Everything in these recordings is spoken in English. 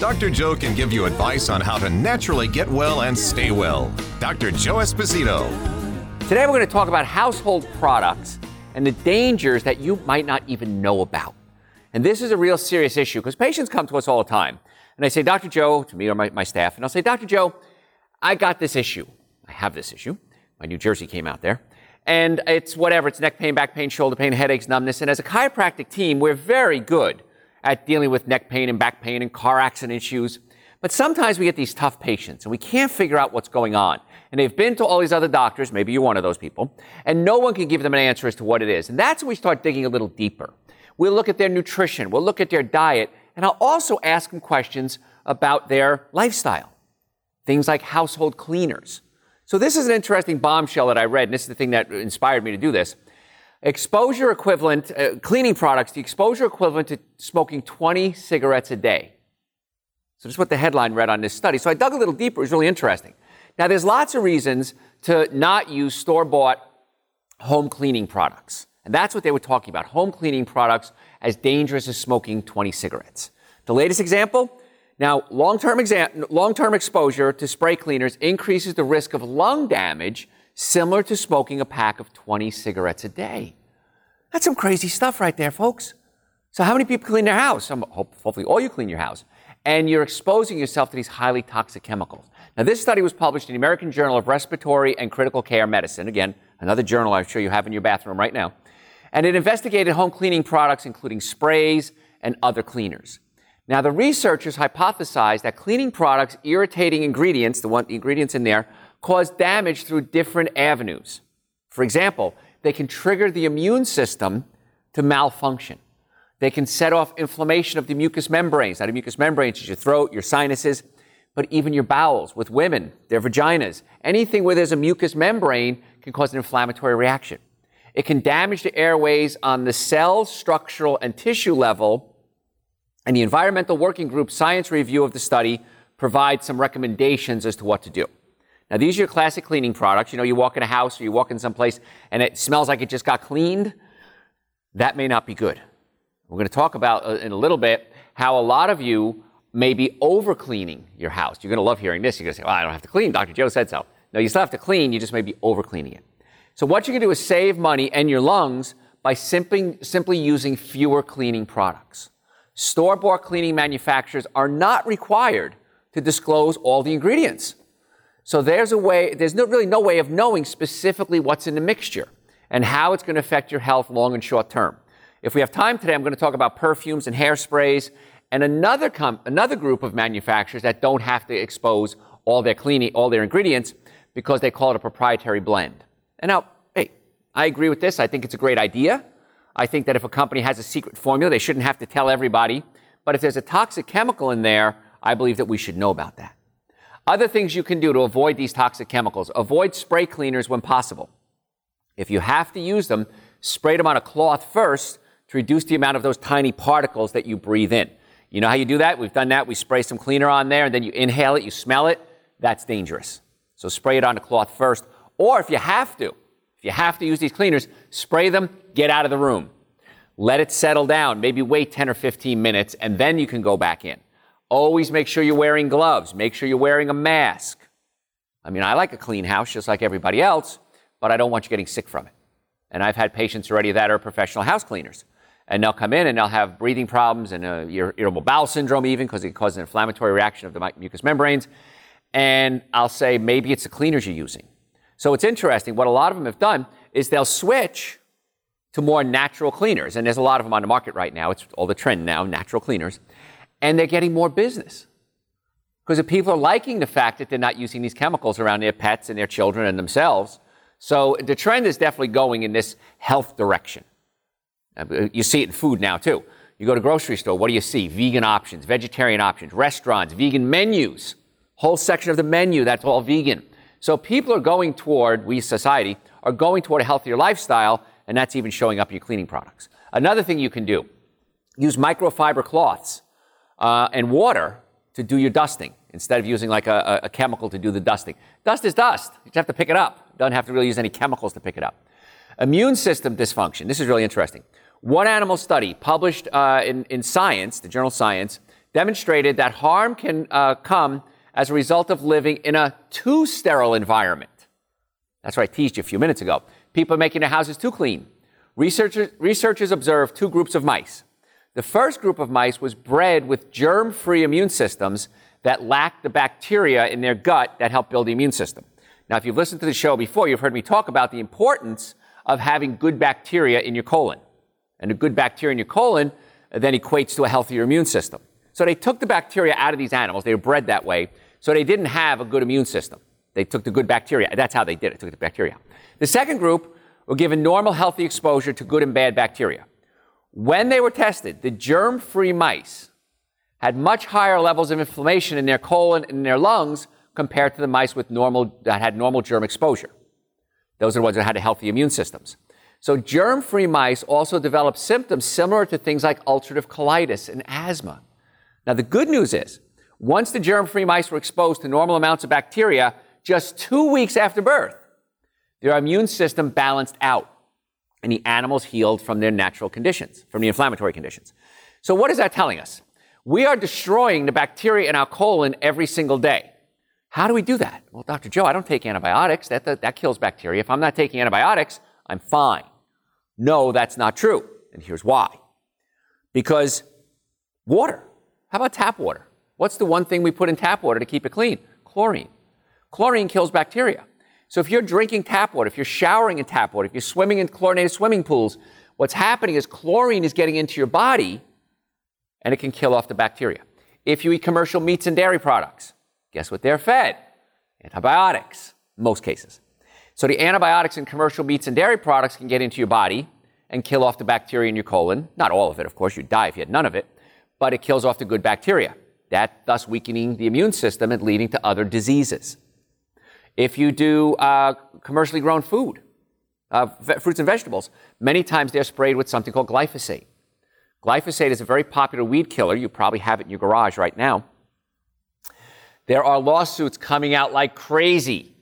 Dr. Joe can give you advice on how to naturally get well and stay well. Dr. Joe Esposito. Today, we're going to talk about household products and the dangers that you might not even know about. And this is a real serious issue because patients come to us all the time. And they say, Dr. Joe, to me or my, my staff, and I'll say, Dr. Joe, I got this issue. I have this issue. My New Jersey came out there. And it's whatever, it's neck pain, back pain, shoulder pain, headaches, numbness. And as a chiropractic team, we're very good at dealing with neck pain and back pain and car accident issues. But sometimes we get these tough patients and we can't figure out what's going on. And they've been to all these other doctors, maybe you're one of those people, and no one can give them an answer as to what it is. And that's when we start digging a little deeper. We'll look at their nutrition, we'll look at their diet, and I'll also ask them questions about their lifestyle. Things like household cleaners. So this is an interesting bombshell that I read, and this is the thing that inspired me to do this exposure equivalent, uh, cleaning products, the exposure equivalent to smoking 20 cigarettes a day. So is what the headline read on this study. So I dug a little deeper. It was really interesting. Now, there's lots of reasons to not use store bought home cleaning products. And that's what they were talking about home cleaning products as dangerous as smoking 20 cigarettes. The latest example now, long term exam- long-term exposure to spray cleaners increases the risk of lung damage similar to smoking a pack of 20 cigarettes a day. That's some crazy stuff right there, folks. So, how many people clean their house? Some, hopefully, all you clean your house. And you're exposing yourself to these highly toxic chemicals. Now, this study was published in the American Journal of Respiratory and Critical Care Medicine. Again, another journal I'm sure you have in your bathroom right now. And it investigated home cleaning products, including sprays and other cleaners. Now, the researchers hypothesized that cleaning products irritating ingredients, the, one, the ingredients in there, cause damage through different avenues. For example, they can trigger the immune system to malfunction. They can set off inflammation of the mucous membranes. Now, the mucous membranes is your throat, your sinuses, but even your bowels. With women, their vaginas. Anything where there's a mucous membrane can cause an inflammatory reaction. It can damage the airways on the cell, structural, and tissue level. And the Environmental Working Group science review of the study provides some recommendations as to what to do. Now, these are your classic cleaning products. You know, you walk in a house or you walk in someplace and it smells like it just got cleaned. That may not be good. We're going to talk about uh, in a little bit how a lot of you may be over cleaning your house. You're going to love hearing this. You're going to say, well, I don't have to clean. Dr. Joe said so. No, you still have to clean. You just may be over cleaning it. So, what going to do is save money and your lungs by simply, simply using fewer cleaning products. Store bought cleaning manufacturers are not required to disclose all the ingredients. So there's a way, there's no, really no way of knowing specifically what's in the mixture and how it's going to affect your health long and short term. If we have time today, I'm going to talk about perfumes and hairsprays and another, com- another group of manufacturers that don't have to expose all their cleaning, all their ingredients because they call it a proprietary blend. And now, hey, I agree with this. I think it's a great idea. I think that if a company has a secret formula, they shouldn't have to tell everybody. But if there's a toxic chemical in there, I believe that we should know about that. Other things you can do to avoid these toxic chemicals avoid spray cleaners when possible. If you have to use them, spray them on a cloth first to reduce the amount of those tiny particles that you breathe in. You know how you do that? We've done that. We spray some cleaner on there and then you inhale it, you smell it. That's dangerous. So spray it on a cloth first. Or if you have to, if you have to use these cleaners, spray them, get out of the room. Let it settle down. Maybe wait 10 or 15 minutes and then you can go back in. Always make sure you're wearing gloves. Make sure you're wearing a mask. I mean, I like a clean house just like everybody else, but I don't want you getting sick from it. And I've had patients already that are professional house cleaners. And they'll come in and they'll have breathing problems and uh, irritable bowel syndrome, even because it causes an inflammatory reaction of the mucous membranes. And I'll say, maybe it's the cleaners you're using. So it's interesting. What a lot of them have done is they'll switch to more natural cleaners. And there's a lot of them on the market right now. It's all the trend now, natural cleaners and they're getting more business. Because the people are liking the fact that they're not using these chemicals around their pets and their children and themselves. So the trend is definitely going in this health direction. Uh, you see it in food now too. You go to grocery store, what do you see? Vegan options, vegetarian options, restaurants, vegan menus, whole section of the menu that's all vegan. So people are going toward, we society, are going toward a healthier lifestyle, and that's even showing up in your cleaning products. Another thing you can do use microfiber cloths uh, and water to do your dusting instead of using like a, a, chemical to do the dusting. Dust is dust. You just have to pick it up. You Don't have to really use any chemicals to pick it up. Immune system dysfunction. This is really interesting. One animal study published uh, in, in Science, the journal Science, demonstrated that harm can uh, come as a result of living in a too sterile environment. That's what I teased you a few minutes ago. People making their houses too clean. Researchers, researchers observed two groups of mice. The first group of mice was bred with germ free immune systems that lacked the bacteria in their gut that help build the immune system. Now, if you've listened to the show before, you've heard me talk about the importance of having good bacteria in your colon. And a good bacteria in your colon uh, then equates to a healthier immune system. So they took the bacteria out of these animals. They were bred that way. So they didn't have a good immune system. They took the good bacteria. That's how they did it, took the bacteria. The second group were given normal, healthy exposure to good and bad bacteria. When they were tested, the germ free mice had much higher levels of inflammation in their colon and in their lungs compared to the mice with normal, that had normal germ exposure. Those are the ones that had healthy immune systems. So germ free mice also developed symptoms similar to things like ulcerative colitis and asthma. Now, the good news is, once the germ free mice were exposed to normal amounts of bacteria, just two weeks after birth, their immune system balanced out and the animals healed from their natural conditions, from the inflammatory conditions. So, what is that telling us? We are destroying the bacteria in our colon every single day. How do we do that? Well, Dr. Joe, I don't take antibiotics. That, that, that kills bacteria. If I'm not taking antibiotics, I'm fine. No, that's not true. And here's why. Because water. How about tap water? What's the one thing we put in tap water to keep it clean? Chlorine. Chlorine kills bacteria. So if you're drinking tap water, if you're showering in tap water, if you're swimming in chlorinated swimming pools, what's happening is chlorine is getting into your body and it can kill off the bacteria. If you eat commercial meats and dairy products, guess what they're fed? Antibiotics, most cases. So the antibiotics in commercial meats and dairy products can get into your body and kill off the bacteria in your colon. Not all of it, of course, you'd die if you had none of it, but it kills off the good bacteria. That thus weakening the immune system and leading to other diseases. If you do uh, commercially grown food, uh, fruits and vegetables, many times they're sprayed with something called glyphosate. Glyphosate is a very popular weed killer. You probably have it in your garage right now. There are lawsuits coming out like crazy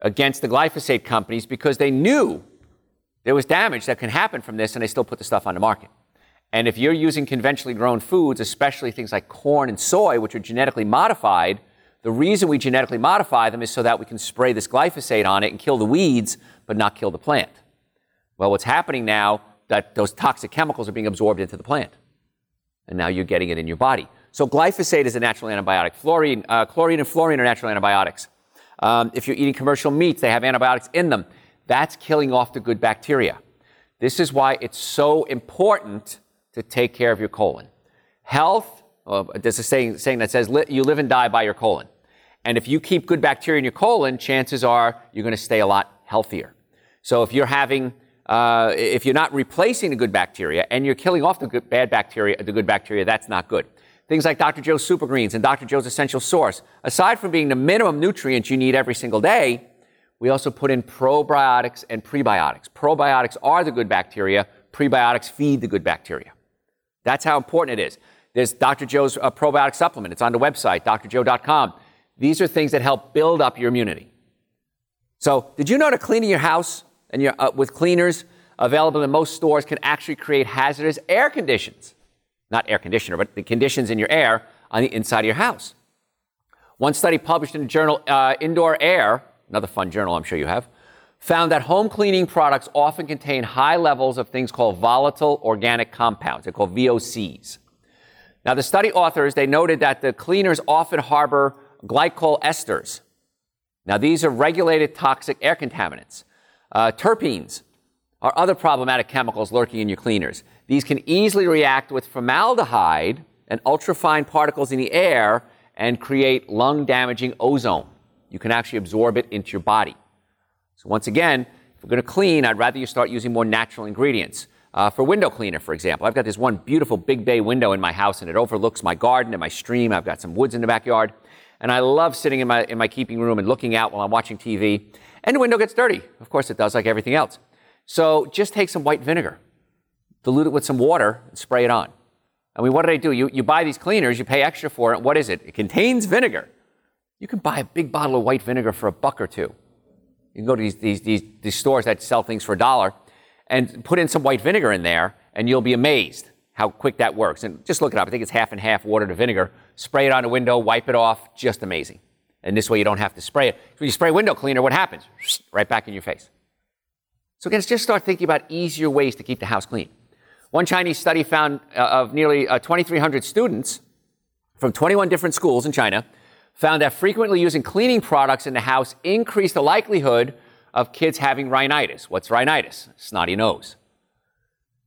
against the glyphosate companies because they knew there was damage that can happen from this and they still put the stuff on the market. And if you're using conventionally grown foods, especially things like corn and soy, which are genetically modified, the reason we genetically modify them is so that we can spray this glyphosate on it and kill the weeds, but not kill the plant. Well, what's happening now that those toxic chemicals are being absorbed into the plant. And now you're getting it in your body. So glyphosate is a natural antibiotic. Fluorine, uh, chlorine and fluorine are natural antibiotics. Um, if you're eating commercial meats, they have antibiotics in them. That's killing off the good bacteria. This is why it's so important to take care of your colon. Health, well, there's a saying, saying that says you live and die by your colon. And if you keep good bacteria in your colon, chances are you're going to stay a lot healthier. So if you're having uh, if you're not replacing the good bacteria and you're killing off the good, bad bacteria, the good bacteria, that's not good. Things like Dr. Joe's Super Greens and Dr. Joe's Essential Source, aside from being the minimum nutrients you need every single day, we also put in probiotics and prebiotics. Probiotics are the good bacteria, prebiotics feed the good bacteria. That's how important it is. There's Dr. Joe's uh, probiotic supplement. It's on the website, drjoe.com. These are things that help build up your immunity. So, did you know that cleaning your house and your, uh, with cleaners available in most stores can actually create hazardous air conditions. Not air conditioner, but the conditions in your air on the inside of your house. One study published in the journal uh, Indoor Air, another fun journal I'm sure you have, found that home cleaning products often contain high levels of things called volatile organic compounds. They're called VOCs. Now, the study authors, they noted that the cleaners often harbor glycol esters. Now, these are regulated toxic air contaminants. Uh, terpenes are other problematic chemicals lurking in your cleaners. These can easily react with formaldehyde and ultrafine particles in the air and create lung damaging ozone. You can actually absorb it into your body. So, once again, if we're going to clean, I'd rather you start using more natural ingredients. Uh, for window cleaner, for example, I've got this one beautiful big bay window in my house and it overlooks my garden and my stream. I've got some woods in the backyard. And I love sitting in my, in my keeping room and looking out while I'm watching TV. And the window gets dirty. Of course it does, like everything else. So just take some white vinegar, dilute it with some water, and spray it on. I mean, what do I do? You, you buy these cleaners, you pay extra for it. What is it? It contains vinegar. You can buy a big bottle of white vinegar for a buck or two. You can go to these, these, these, these stores that sell things for a dollar and put in some white vinegar in there, and you'll be amazed how quick that works. And just look it up. I think it's half and half water to vinegar. Spray it on the window, wipe it off. Just amazing. And this way you don't have to spray it. When you spray window cleaner, what happens? Right back in your face. So again, just start thinking about easier ways to keep the house clean. One Chinese study found uh, of nearly uh, 2,300 students from 21 different schools in China found that frequently using cleaning products in the house increased the likelihood of kids having rhinitis. What's rhinitis? Snotty nose.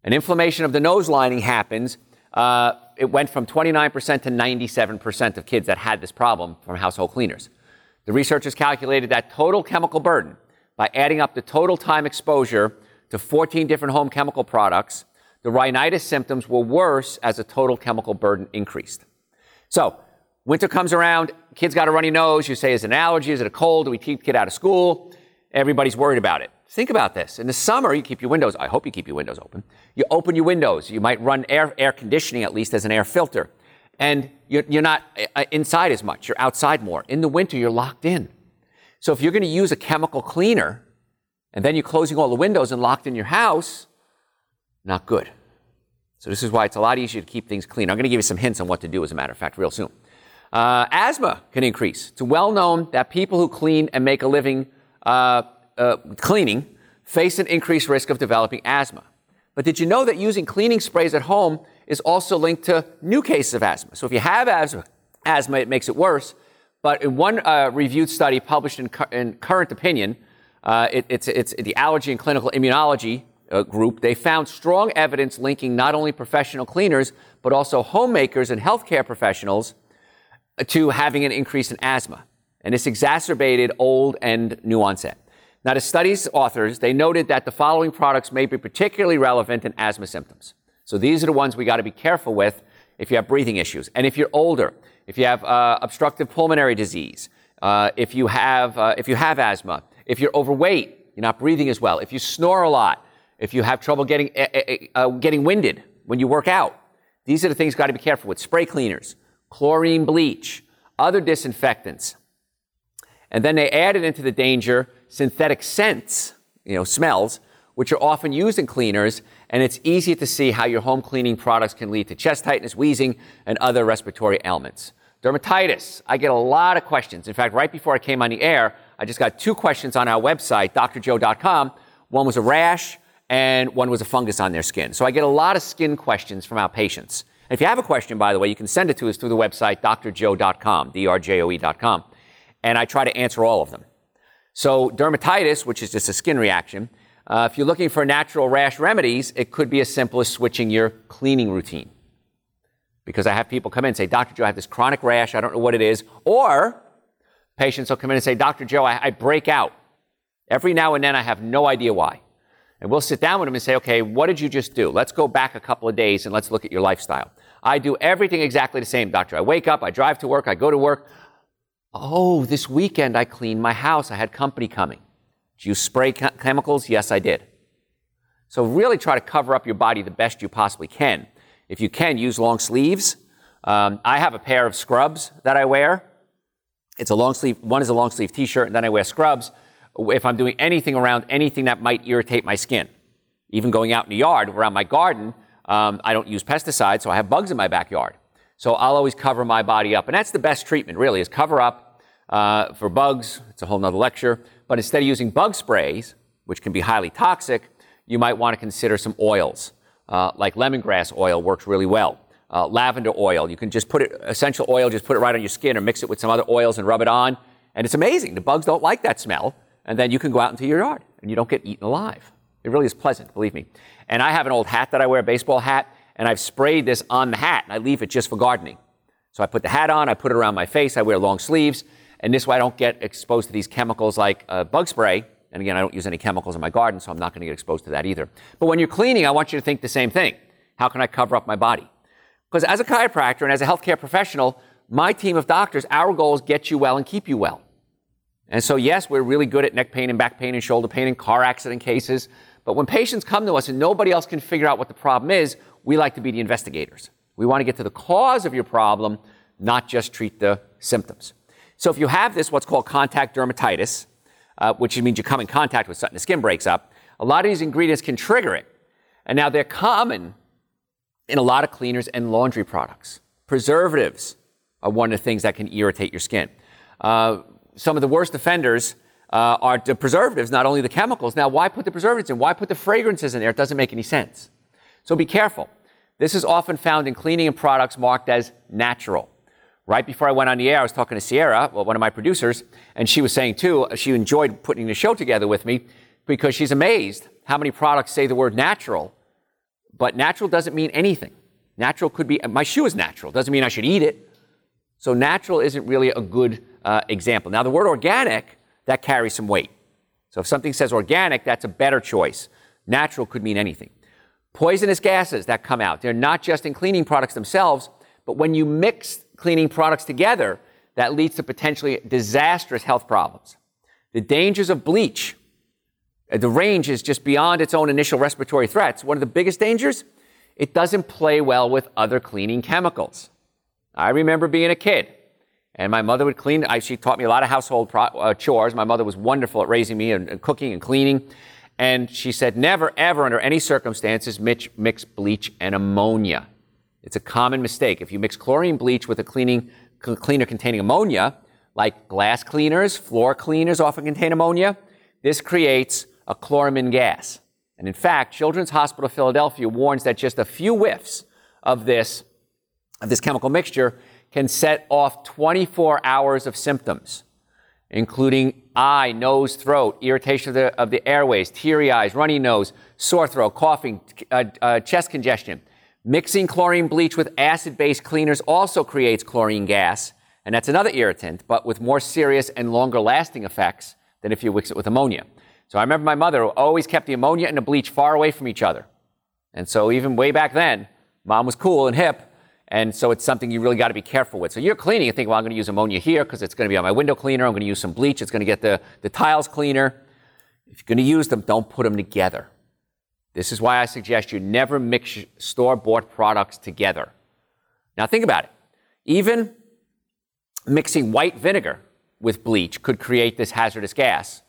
An inflammation of the nose lining happens. Uh, it went from 29% to 97% of kids that had this problem from household cleaners. The researchers calculated that total chemical burden by adding up the total time exposure to 14 different home chemical products the rhinitis symptoms were worse as the total chemical burden increased. So, winter comes around, kids got a runny nose. You say, is it an allergy? Is it a cold? Do we keep kid out of school? Everybody's worried about it. Think about this. In the summer, you keep your windows, I hope you keep your windows open. You open your windows. You might run air, air conditioning at least as an air filter. And you're, you're not uh, inside as much. You're outside more. In the winter, you're locked in. So if you're going to use a chemical cleaner and then you're closing all the windows and locked in your house, not good. So this is why it's a lot easier to keep things clean. I'm going to give you some hints on what to do, as a matter of fact, real soon. Uh, asthma can increase. It's well known that people who clean and make a living uh, uh, cleaning face an increased risk of developing asthma. But did you know that using cleaning sprays at home is also linked to new cases of asthma? So if you have asthma, asthma it makes it worse. But in one uh, reviewed study published in, in Current Opinion, uh, it, it's, it's the Allergy and Clinical Immunology uh, group, they found strong evidence linking not only professional cleaners, but also homemakers and healthcare professionals to having an increase in asthma. And this exacerbated old and new onset. Now, the study's authors, they noted that the following products may be particularly relevant in asthma symptoms. So these are the ones we got to be careful with if you have breathing issues. And if you're older, if you have uh, obstructive pulmonary disease, uh, if, you have, uh, if you have asthma, if you're overweight, you're not breathing as well, if you snore a lot, if you have trouble getting, uh, getting winded when you work out, these are the things you got to be careful with. Spray cleaners, chlorine bleach, other disinfectants. And then they added into the danger synthetic scents, you know, smells, which are often used in cleaners, and it's easy to see how your home cleaning products can lead to chest tightness, wheezing, and other respiratory ailments. Dermatitis. I get a lot of questions. In fact, right before I came on the air, I just got two questions on our website, drjoe.com. One was a rash, and one was a fungus on their skin. So I get a lot of skin questions from our patients. And if you have a question, by the way, you can send it to us through the website, drjoe.com, D-R-J-O-E.com, and I try to answer all of them. So dermatitis, which is just a skin reaction, uh, if you're looking for natural rash remedies, it could be as simple as switching your cleaning routine. Because I have people come in and say, Dr. Joe, I have this chronic rash, I don't know what it is. Or patients will come in and say, Dr. Joe, I, I break out. Every now and then I have no idea why. And we'll sit down with them and say, okay, what did you just do? Let's go back a couple of days and let's look at your lifestyle. I do everything exactly the same, doctor. I wake up, I drive to work, I go to work. Oh, this weekend I cleaned my house. I had company coming. Did you spray chemicals? Yes, I did. So really try to cover up your body the best you possibly can. If you can, use long sleeves. Um, I have a pair of scrubs that I wear. It's a long sleeve, one is a long sleeve t-shirt, and then I wear scrubs if I'm doing anything around anything that might irritate my skin. Even going out in the yard, around my garden, um, I don't use pesticides, so I have bugs in my backyard. So I'll always cover my body up. And that's the best treatment, really, is cover up uh, for bugs. It's a whole nother lecture. But instead of using bug sprays, which can be highly toxic, you might want to consider some oils. Uh, like lemongrass oil works really well. Uh, lavender oil, you can just put it, essential oil, just put it right on your skin or mix it with some other oils and rub it on. And it's amazing. The bugs don't like that smell and then you can go out into your yard and you don't get eaten alive. It really is pleasant, believe me. And I have an old hat that I wear, a baseball hat, and I've sprayed this on the hat and I leave it just for gardening. So I put the hat on, I put it around my face, I wear long sleeves, and this way I don't get exposed to these chemicals like uh, bug spray. And again, I don't use any chemicals in my garden, so I'm not going to get exposed to that either. But when you're cleaning, I want you to think the same thing. How can I cover up my body? Because as a chiropractor and as a healthcare professional, my team of doctors, our goal is get you well and keep you well. And so, yes, we're really good at neck pain and back pain and shoulder pain and car accident cases. But when patients come to us and nobody else can figure out what the problem is, we like to be the investigators. We want to get to the cause of your problem, not just treat the symptoms. So if you have this, what's called contact dermatitis, uh, which means you come in contact with something, the skin breaks up, a lot of these ingredients can trigger it. And now they're common in a lot of cleaners and laundry products. Preservatives are one of the things that can irritate your skin. Uh, some of the worst offenders uh, are the preservatives, not only the chemicals. Now, why put the preservatives in? Why put the fragrances in there? It doesn't make any sense. So be careful. This is often found in cleaning and products marked as natural. Right before I went on the air, I was talking to Sierra, well, one of my producers, and she was saying too, she enjoyed putting the show together with me because she's amazed how many products say the word natural, but natural doesn't mean anything. Natural could be, my shoe is natural, doesn't mean I should eat it. So natural isn't really a good uh, example. Now, the word organic, that carries some weight. So if something says organic, that's a better choice. Natural could mean anything. Poisonous gases that come out, they're not just in cleaning products themselves, but when you mix cleaning products together, that leads to potentially disastrous health problems. The dangers of bleach, uh, the range is just beyond its own initial respiratory threats. One of the biggest dangers, it doesn't play well with other cleaning chemicals. I remember being a kid, and my mother would clean. She taught me a lot of household uh, chores. My mother was wonderful at raising me and, and, cooking and cleaning. And she said, never, ever, under any circumstances, mix, mix bleach and ammonia. It's a common mistake. If you mix chlorine bleach with a cleaning, cleaner containing ammonia, like glass cleaners, floor cleaners often contain ammonia, this creates a chloramine gas. And in fact, Children's Hospital of Philadelphia warns that just a few whiffs of this, of this chemical mixture can set off 24 hours of symptoms, including eye, nose, throat, irritation of the, of the airways, teary eyes, runny nose, sore throat, coughing, uh, uh, chest congestion. Mixing chlorine bleach with acid based cleaners also creates chlorine gas, and that's another irritant, but with more serious and longer lasting effects than if you mix it with ammonia. So I remember my mother always kept the ammonia and the bleach far away from each other. And so even way back then, mom was cool and hip. And so it's something you really got to be careful with. So you're cleaning and think, well, I'm going to use ammonia here because it's going to be on my window cleaner. I'm going to use some bleach. It's going to get the, the tiles cleaner. If you're going to use them, don't put them together. This is why I suggest you never mix store bought products together. Now think about it. Even mixing white vinegar with bleach could create this hazardous gas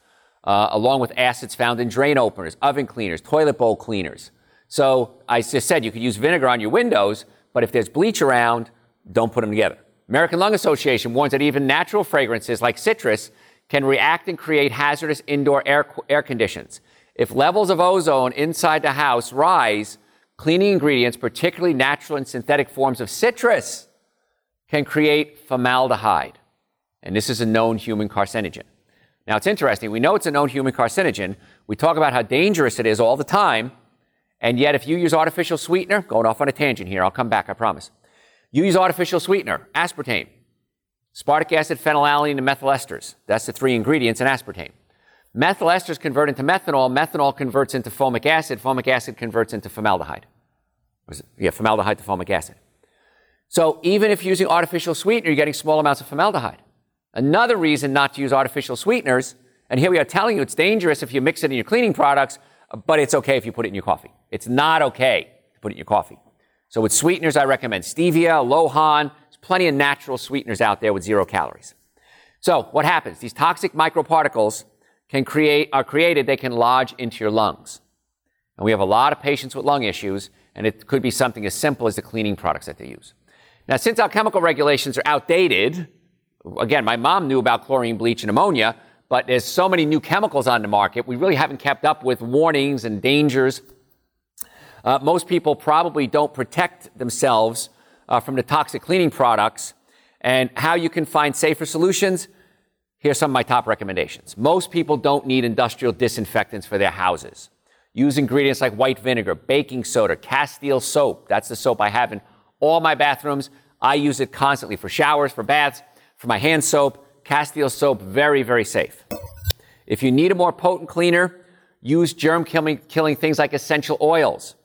uh, along with acids found in drain openers, oven cleaners, toilet bowl cleaners. So I just said you could use vinegar on your windows, but if there's bleach around, don't put them together. American Lung Association warns that even natural fragrances like citrus can react and create hazardous indoor air, air conditions. If levels of ozone inside the house rise, cleaning ingredients, particularly natural and synthetic forms of citrus, can create formaldehyde. And this is a known human carcinogen. Now, it's interesting. We know it's a known human carcinogen. We talk about how dangerous it is all the time. And yet, if you use artificial sweetener, going off on a tangent here, I'll come back, I promise. You use artificial sweetener, aspartame, aspartic acid, phenylalanine, and methyl esters. That's the three ingredients in aspartame. Methyl esters convert into methanol. Methanol converts into formic acid. Formic acid converts into formaldehyde. Yeah, formaldehyde to formic acid. So even if you're using artificial sweetener, you're getting small amounts of formaldehyde. Another reason not to use artificial sweeteners, and here we are telling you it's dangerous if you mix it in your cleaning products, but it's okay if you put it in your coffee. It's not okay to put it in your coffee. So with sweeteners, I recommend stevia, lohan. There's plenty of natural sweeteners out there with zero calories. So what happens? These toxic microparticles can create, are created, they can lodge into your lungs. And we have a lot of patients with lung issues, and it could be something as simple as the cleaning products that they use. Now, since our chemical regulations are outdated, again, my mom knew about chlorine bleach and ammonia, but there's so many new chemicals on the market, we really haven't kept up with warnings and dangers. Uh, most people probably don't protect themselves uh, from the toxic cleaning products. And how you can find safer solutions, here's some of my top recommendations. Most people don't need industrial disinfectants for their houses. Use ingredients like white vinegar, baking soda, Castile soap. That's the soap I have in all my bathrooms. I use it constantly for showers, for baths. For my hand soap, Castile soap, very, very safe. If you need a more potent cleaner, use germ killing, killing things like essential oils,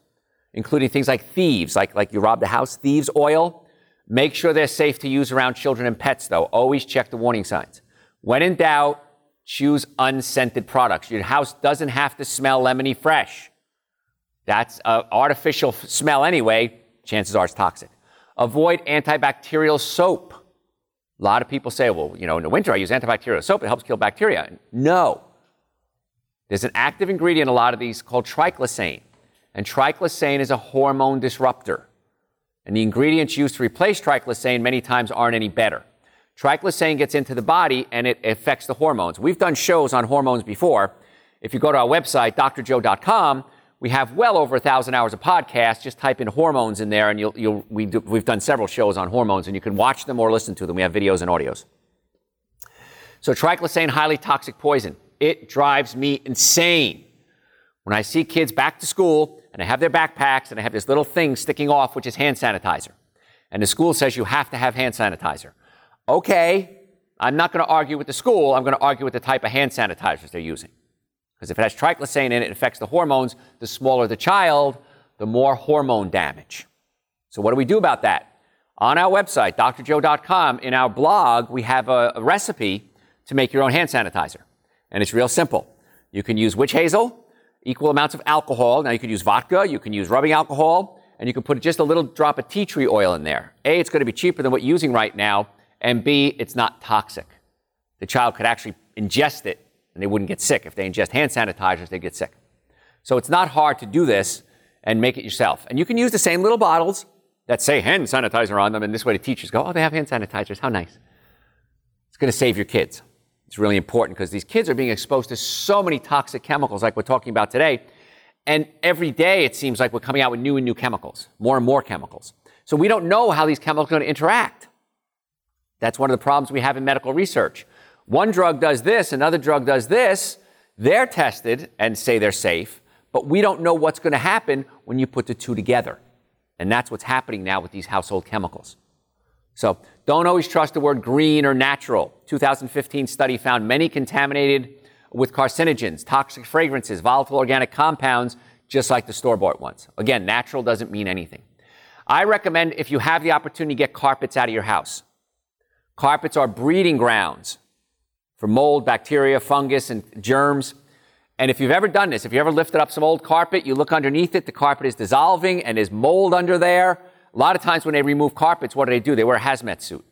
including things like thieves, like, like you robbed a house, thieves oil. Make sure they're safe to use around children and pets, though. Always check the warning signs. When in doubt, choose unscented products. Your house doesn't have to smell lemony fresh. That's an artificial smell anyway. Chances are it's toxic. Avoid antibacterial soap. A lot of people say, well, you know, in the winter I use antibacterial soap, it helps kill bacteria. No. There's an active ingredient in a lot of these called triclosan. And triclosan is a hormone disruptor. And the ingredients used to replace triclosan many times aren't any better. Triclosan gets into the body and it affects the hormones. We've done shows on hormones before. If you go to our website, drjoe.com, we have well over a thousand hours of podcasts. Just type in hormones in there, and you'll, you'll, we do, we've done several shows on hormones, and you can watch them or listen to them. We have videos and audios. So, triclosan, highly toxic poison. It drives me insane. When I see kids back to school and I have their backpacks and I have this little thing sticking off, which is hand sanitizer, and the school says you have to have hand sanitizer. Okay, I'm not going to argue with the school. I'm going to argue with the type of hand sanitizers they're using. Because if it has triclosan in it, it affects the hormones. The smaller the child, the more hormone damage. So, what do we do about that? On our website, drjoe.com, in our blog, we have a, a recipe to make your own hand sanitizer. And it's real simple. You can use witch hazel, equal amounts of alcohol. Now, you could use vodka, you can use rubbing alcohol, and you can put just a little drop of tea tree oil in there. A, it's going to be cheaper than what you're using right now, and B, it's not toxic. The child could actually ingest it and they wouldn't get sick. If they ingest hand sanitizers, they get sick. So it's not hard to do this and make it yourself. And you can use the same little bottles that say hand sanitizer on them, and this way the teachers go, oh, they have hand sanitizers. How nice. It's going to save your kids. It's really important because these kids are being exposed to so many toxic chemicals like we're talking about today. And every day it seems like we're coming out with new and new chemicals, more and more chemicals. So we don't know how these chemicals are going to interact. That's one of the problems we have in medical research. One drug does this, another drug does this. They're tested and say they're safe, but we don't know what's going to happen when you put the two together. And that's what's happening now with these household chemicals. So don't always trust the word green or natural. 2015 study found many contaminated with carcinogens, toxic fragrances, volatile organic compounds, just like the store bought ones. Again, natural doesn't mean anything. I recommend if you have the opportunity, get carpets out of your house. Carpets are breeding grounds for mold, bacteria, fungus, and germs. And if you've ever done this, if you ever lifted up some old carpet, you look underneath it, the carpet is dissolving and there's mold under there. A lot of times when they remove carpets, what do they do? They wear a hazmat suit.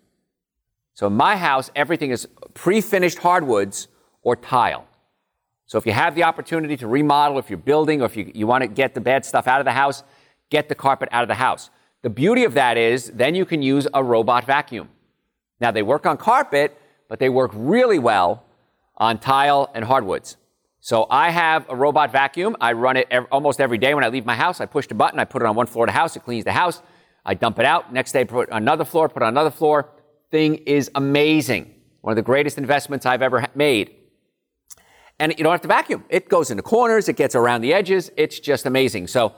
So in my house, everything is pre-finished hardwoods or tile. So if you have the opportunity to remodel, if you're building, or if you, you want to get the bad stuff out of the house, get the carpet out of the house. The beauty of that is then you can use a robot vacuum. Now they work on carpet, but they work really well on tile and hardwoods. So I have a robot vacuum. I run it ev- almost every day when I leave my house. I push the button, I put it on one floor of the house, it cleans the house. I dump it out. Next day, put another floor, put on another floor. Thing is amazing. One of the greatest investments I've ever ha- made. And you don't have to vacuum. It goes into corners, it gets around the edges. It's just amazing. So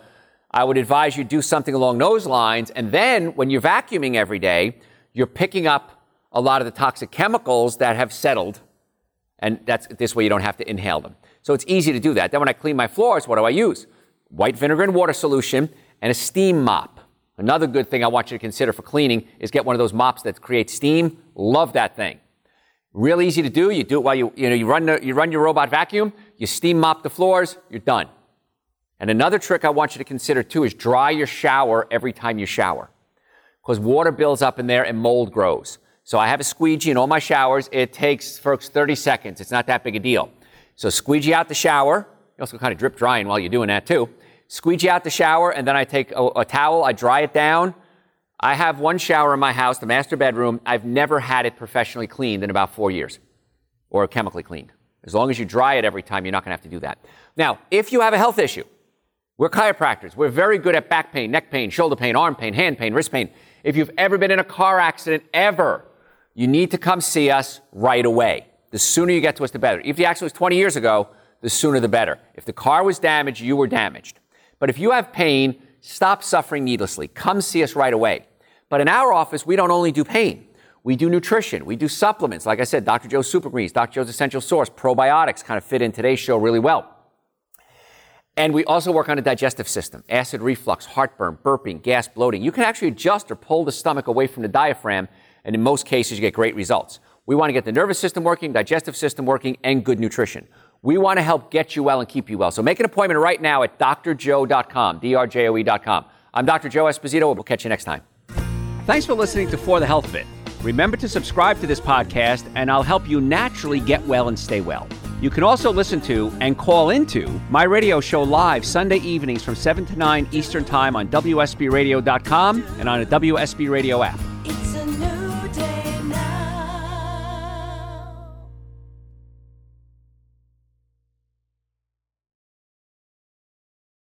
I would advise you do something along those lines. And then when you're vacuuming every day, you're picking up a lot of the toxic chemicals that have settled. And that's this way you don't have to inhale them. So it's easy to do that. Then when I clean my floors, what do I use? White vinegar and water solution and a steam mop. Another good thing I want you to consider for cleaning is get one of those mops that create steam. Love that thing. Real easy to do. You do it while you, you know, you run, the, you run your robot vacuum, you steam mop the floors, you're done. And another trick I want you to consider too is dry your shower every time you shower. Because water builds up in there and mold grows. So I have a squeegee in all my showers. It takes, folks, 30 seconds. It's not that big a deal. So squeegee out the shower. You also kind of drip drying while you're doing that too. Squeegee out the shower, and then I take a, a towel, I dry it down. I have one shower in my house, the master bedroom. I've never had it professionally cleaned in about four years or chemically cleaned. As long as you dry it every time, you're not going to have to do that. Now, if you have a health issue, we're chiropractors. We're very good at back pain, neck pain, shoulder pain, arm pain, hand pain, wrist pain. If you've ever been in a car accident, ever, you need to come see us right away. The sooner you get to us, the better. If the accident was 20 years ago, the sooner the better. If the car was damaged, you were damaged. But if you have pain, stop suffering needlessly. Come see us right away. But in our office, we don't only do pain. We do nutrition. We do supplements. Like I said, Dr. Joe's Super Greens, Dr. Joe's Essential Source, probiotics kind of fit in today's show really well. And we also work on the digestive system acid reflux, heartburn, burping, gas, bloating. You can actually adjust or pull the stomach away from the diaphragm, and in most cases, you get great results. We want to get the nervous system working, digestive system working, and good nutrition. We want to help get you well and keep you well. So make an appointment right now at drjoe.com, drjoe.com. I'm Dr. Joe Esposito. We'll catch you next time. Thanks for listening to For the Health Fit. Remember to subscribe to this podcast, and I'll help you naturally get well and stay well. You can also listen to and call into my radio show live Sunday evenings from 7 to 9 Eastern Time on WSBRadio.com and on the WSB Radio app.